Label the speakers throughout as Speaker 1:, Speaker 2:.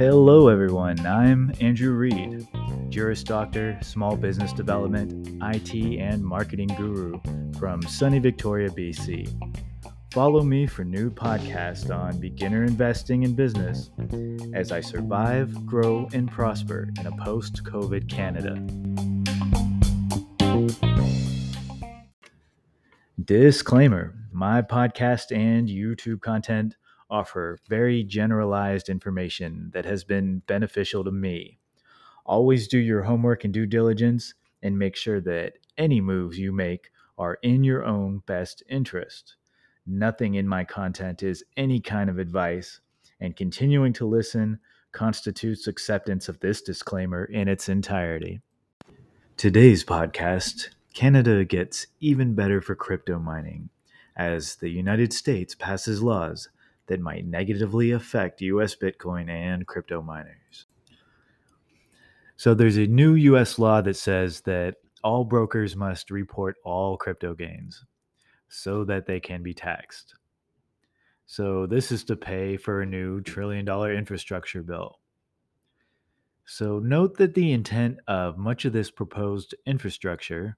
Speaker 1: Hello, everyone. I'm Andrew Reed, Juris Doctor, Small Business Development, IT, and Marketing Guru from sunny Victoria, BC. Follow me for new podcasts on beginner investing in business as I survive, grow, and prosper in a post COVID Canada. Disclaimer My podcast and YouTube content offer very generalized information that has been beneficial to me. Always do your homework and due diligence and make sure that any moves you make are in your own best interest. Nothing in my content is any kind of advice, and continuing to listen constitutes acceptance of this disclaimer in its entirety. Today's podcast Canada gets even better for crypto mining as the United States passes laws that might negatively affect US Bitcoin and crypto miners. So there's a new US law that says that all brokers must report all crypto gains so that they can be taxed. So this is to pay for a new trillion dollar infrastructure bill. So note that the intent of much of this proposed infrastructure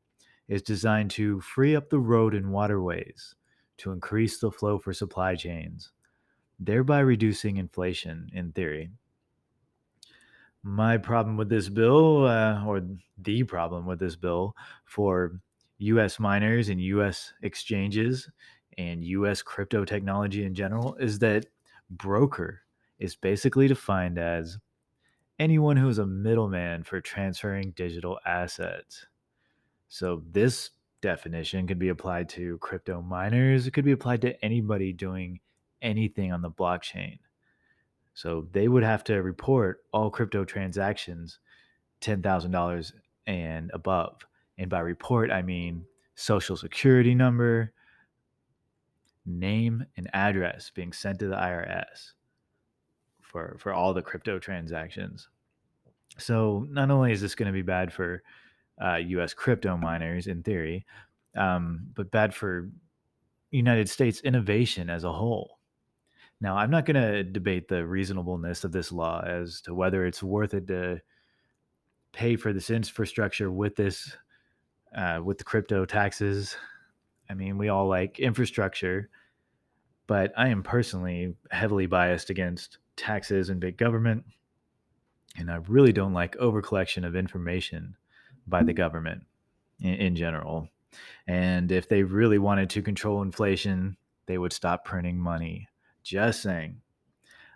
Speaker 1: is designed to free up the road and waterways to increase the flow for supply chains thereby reducing inflation in theory. My problem with this bill, uh, or the problem with this bill for US miners and US exchanges and US crypto technology in general, is that broker is basically defined as anyone who is a middleman for transferring digital assets. So this definition could be applied to crypto miners, it could be applied to anybody doing anything on the blockchain. So they would have to report all crypto transactions $10,000 and above. And by report, I mean social security number, name, and address being sent to the IRS for, for all the crypto transactions. So not only is this going to be bad for uh, US crypto miners in theory, um, but bad for United States innovation as a whole. Now, I'm not going to debate the reasonableness of this law as to whether it's worth it to pay for this infrastructure with this, uh, with the crypto taxes. I mean, we all like infrastructure, but I am personally heavily biased against taxes and big government. And I really don't like overcollection of information by the government in, in general. And if they really wanted to control inflation, they would stop printing money just saying.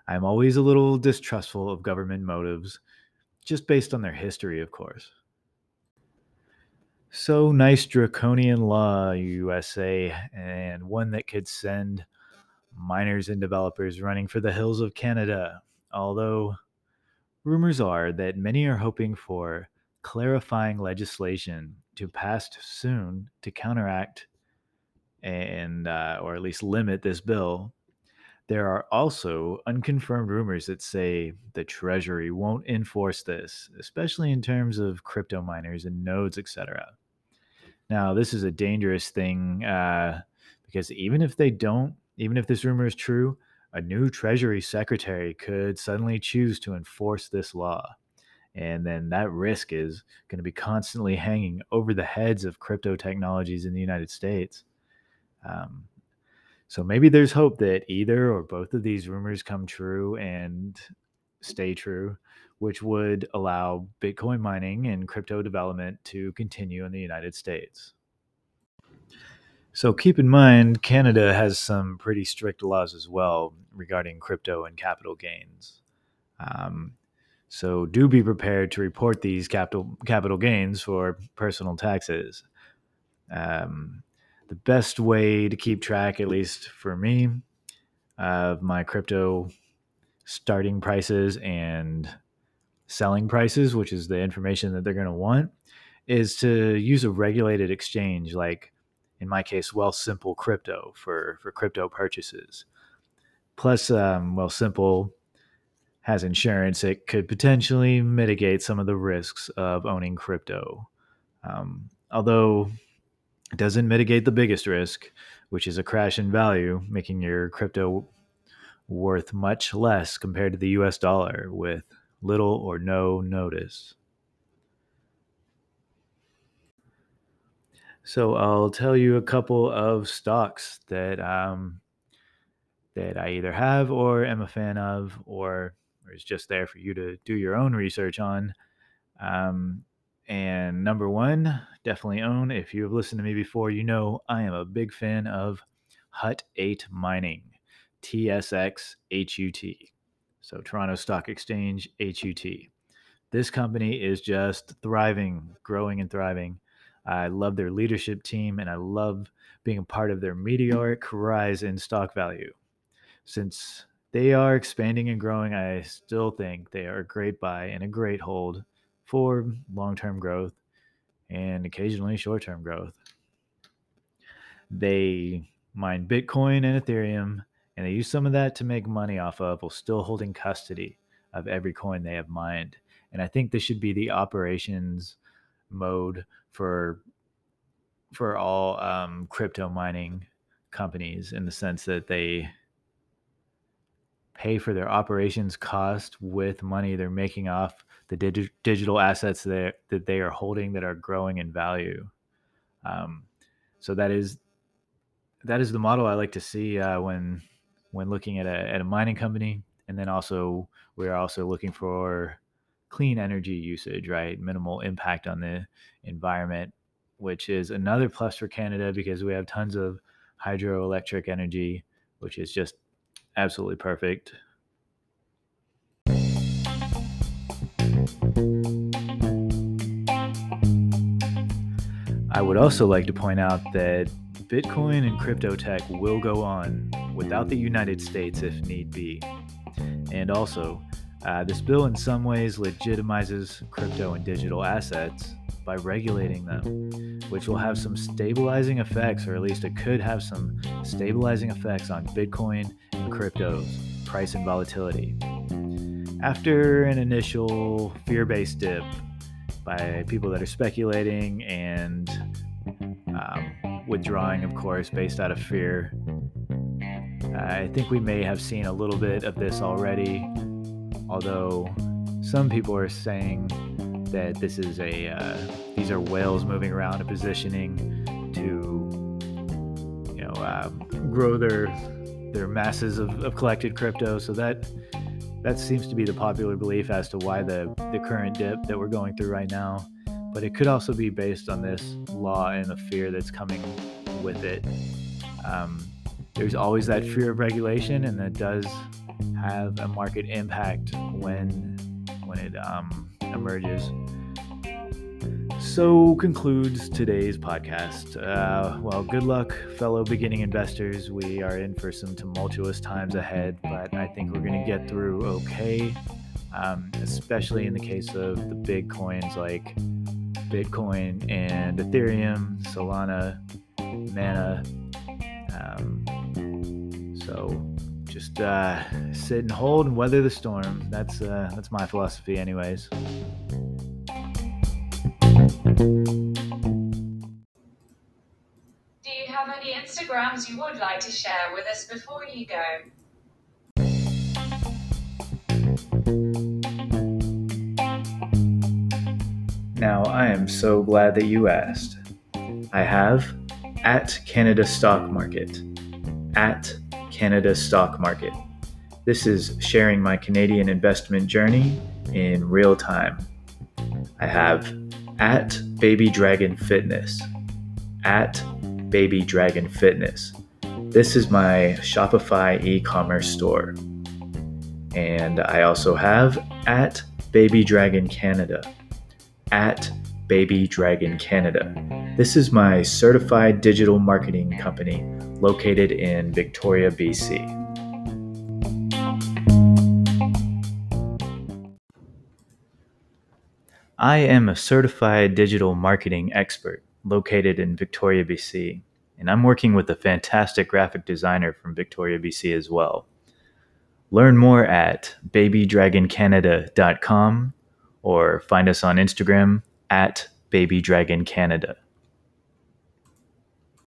Speaker 1: I'm always a little distrustful of government motives, just based on their history, of course. So nice draconian law, USA, and one that could send miners and developers running for the hills of Canada. Although rumors are that many are hoping for clarifying legislation to pass soon to counteract and uh, or at least limit this bill there are also unconfirmed rumors that say the Treasury won't enforce this, especially in terms of crypto miners and nodes, etc. Now, this is a dangerous thing uh, because even if they don't, even if this rumor is true, a new Treasury Secretary could suddenly choose to enforce this law. And then that risk is going to be constantly hanging over the heads of crypto technologies in the United States. Um, so maybe there's hope that either or both of these rumors come true and stay true, which would allow Bitcoin mining and crypto development to continue in the United States. So keep in mind, Canada has some pretty strict laws as well regarding crypto and capital gains. Um, so do be prepared to report these capital capital gains for personal taxes. Um, the best way to keep track, at least for me, of my crypto starting prices and selling prices, which is the information that they're going to want, is to use a regulated exchange, like in my case, Wealthsimple Crypto for for crypto purchases. Plus, um, Wealthsimple has insurance; it could potentially mitigate some of the risks of owning crypto. Um, although It doesn't mitigate the biggest risk, which is a crash in value, making your crypto worth much less compared to the US dollar with little or no notice. So I'll tell you a couple of stocks that um, that I either have or am a fan of, or, or is just there for you to do your own research on. Um, and number one, definitely own. If you've listened to me before, you know I am a big fan of Hut 8 Mining, TSX HUT. So Toronto Stock Exchange HUT. This company is just thriving, growing and thriving. I love their leadership team and I love being a part of their meteoric rise in stock value. Since they are expanding and growing, I still think they are a great buy and a great hold for long term growth and occasionally short term growth. They mine Bitcoin and Ethereum, and they use some of that to make money off of while still holding custody of every coin they have mined. And I think this should be the operations mode for for all um, crypto mining companies in the sense that they pay for their operations cost with money they're making off the dig- digital assets that, that they are holding that are growing in value. Um, so that is that is the model I like to see uh, when when looking at a, at a mining company, and then also we're also looking for clean energy usage, right? Minimal impact on the environment, which is another plus for Canada because we have tons of hydroelectric energy, which is just absolutely perfect. I would also like to point out that Bitcoin and crypto tech will go on without the United States if need be. And also, uh, this bill in some ways legitimizes crypto and digital assets by regulating them, which will have some stabilizing effects, or at least it could have some stabilizing effects on Bitcoin and crypto's price and volatility. After an initial fear based dip by people that are speculating and um, withdrawing, of course, based out of fear, I think we may have seen a little bit of this already although some people are saying that this is a uh, these are whales moving around and positioning to you know uh, grow their their masses of, of collected crypto. So that that seems to be the popular belief as to why the the current dip that we're going through right now. But it could also be based on this law and the fear that's coming with it. Um, there's always that fear of regulation and that does have a market impact when when it um, emerges. So concludes today's podcast. Uh, well, good luck, fellow beginning investors. We are in for some tumultuous times ahead, but I think we're going to get through okay, um, especially in the case of the big coins like Bitcoin and Ethereum, Solana, Mana. Um, so just uh, sit and hold and weather the storm. That's uh, that's my philosophy, anyways. Do
Speaker 2: you have any Instagrams you would like to share with us before you go?
Speaker 1: Now, I am so glad that you asked. I have at Canada Stock Market, at Canada stock market. This is sharing my Canadian investment journey in real time. I have at Baby Dragon Fitness, at Baby Dragon Fitness. This is my Shopify e commerce store. And I also have at Baby Dragon Canada, at Baby Dragon Canada. This is my certified digital marketing company located in Victoria, BC. I am a certified digital marketing expert located in Victoria, BC, and I'm working with a fantastic graphic designer from Victoria, BC as well. Learn more at babydragoncanada.com or find us on Instagram at babydragoncanada.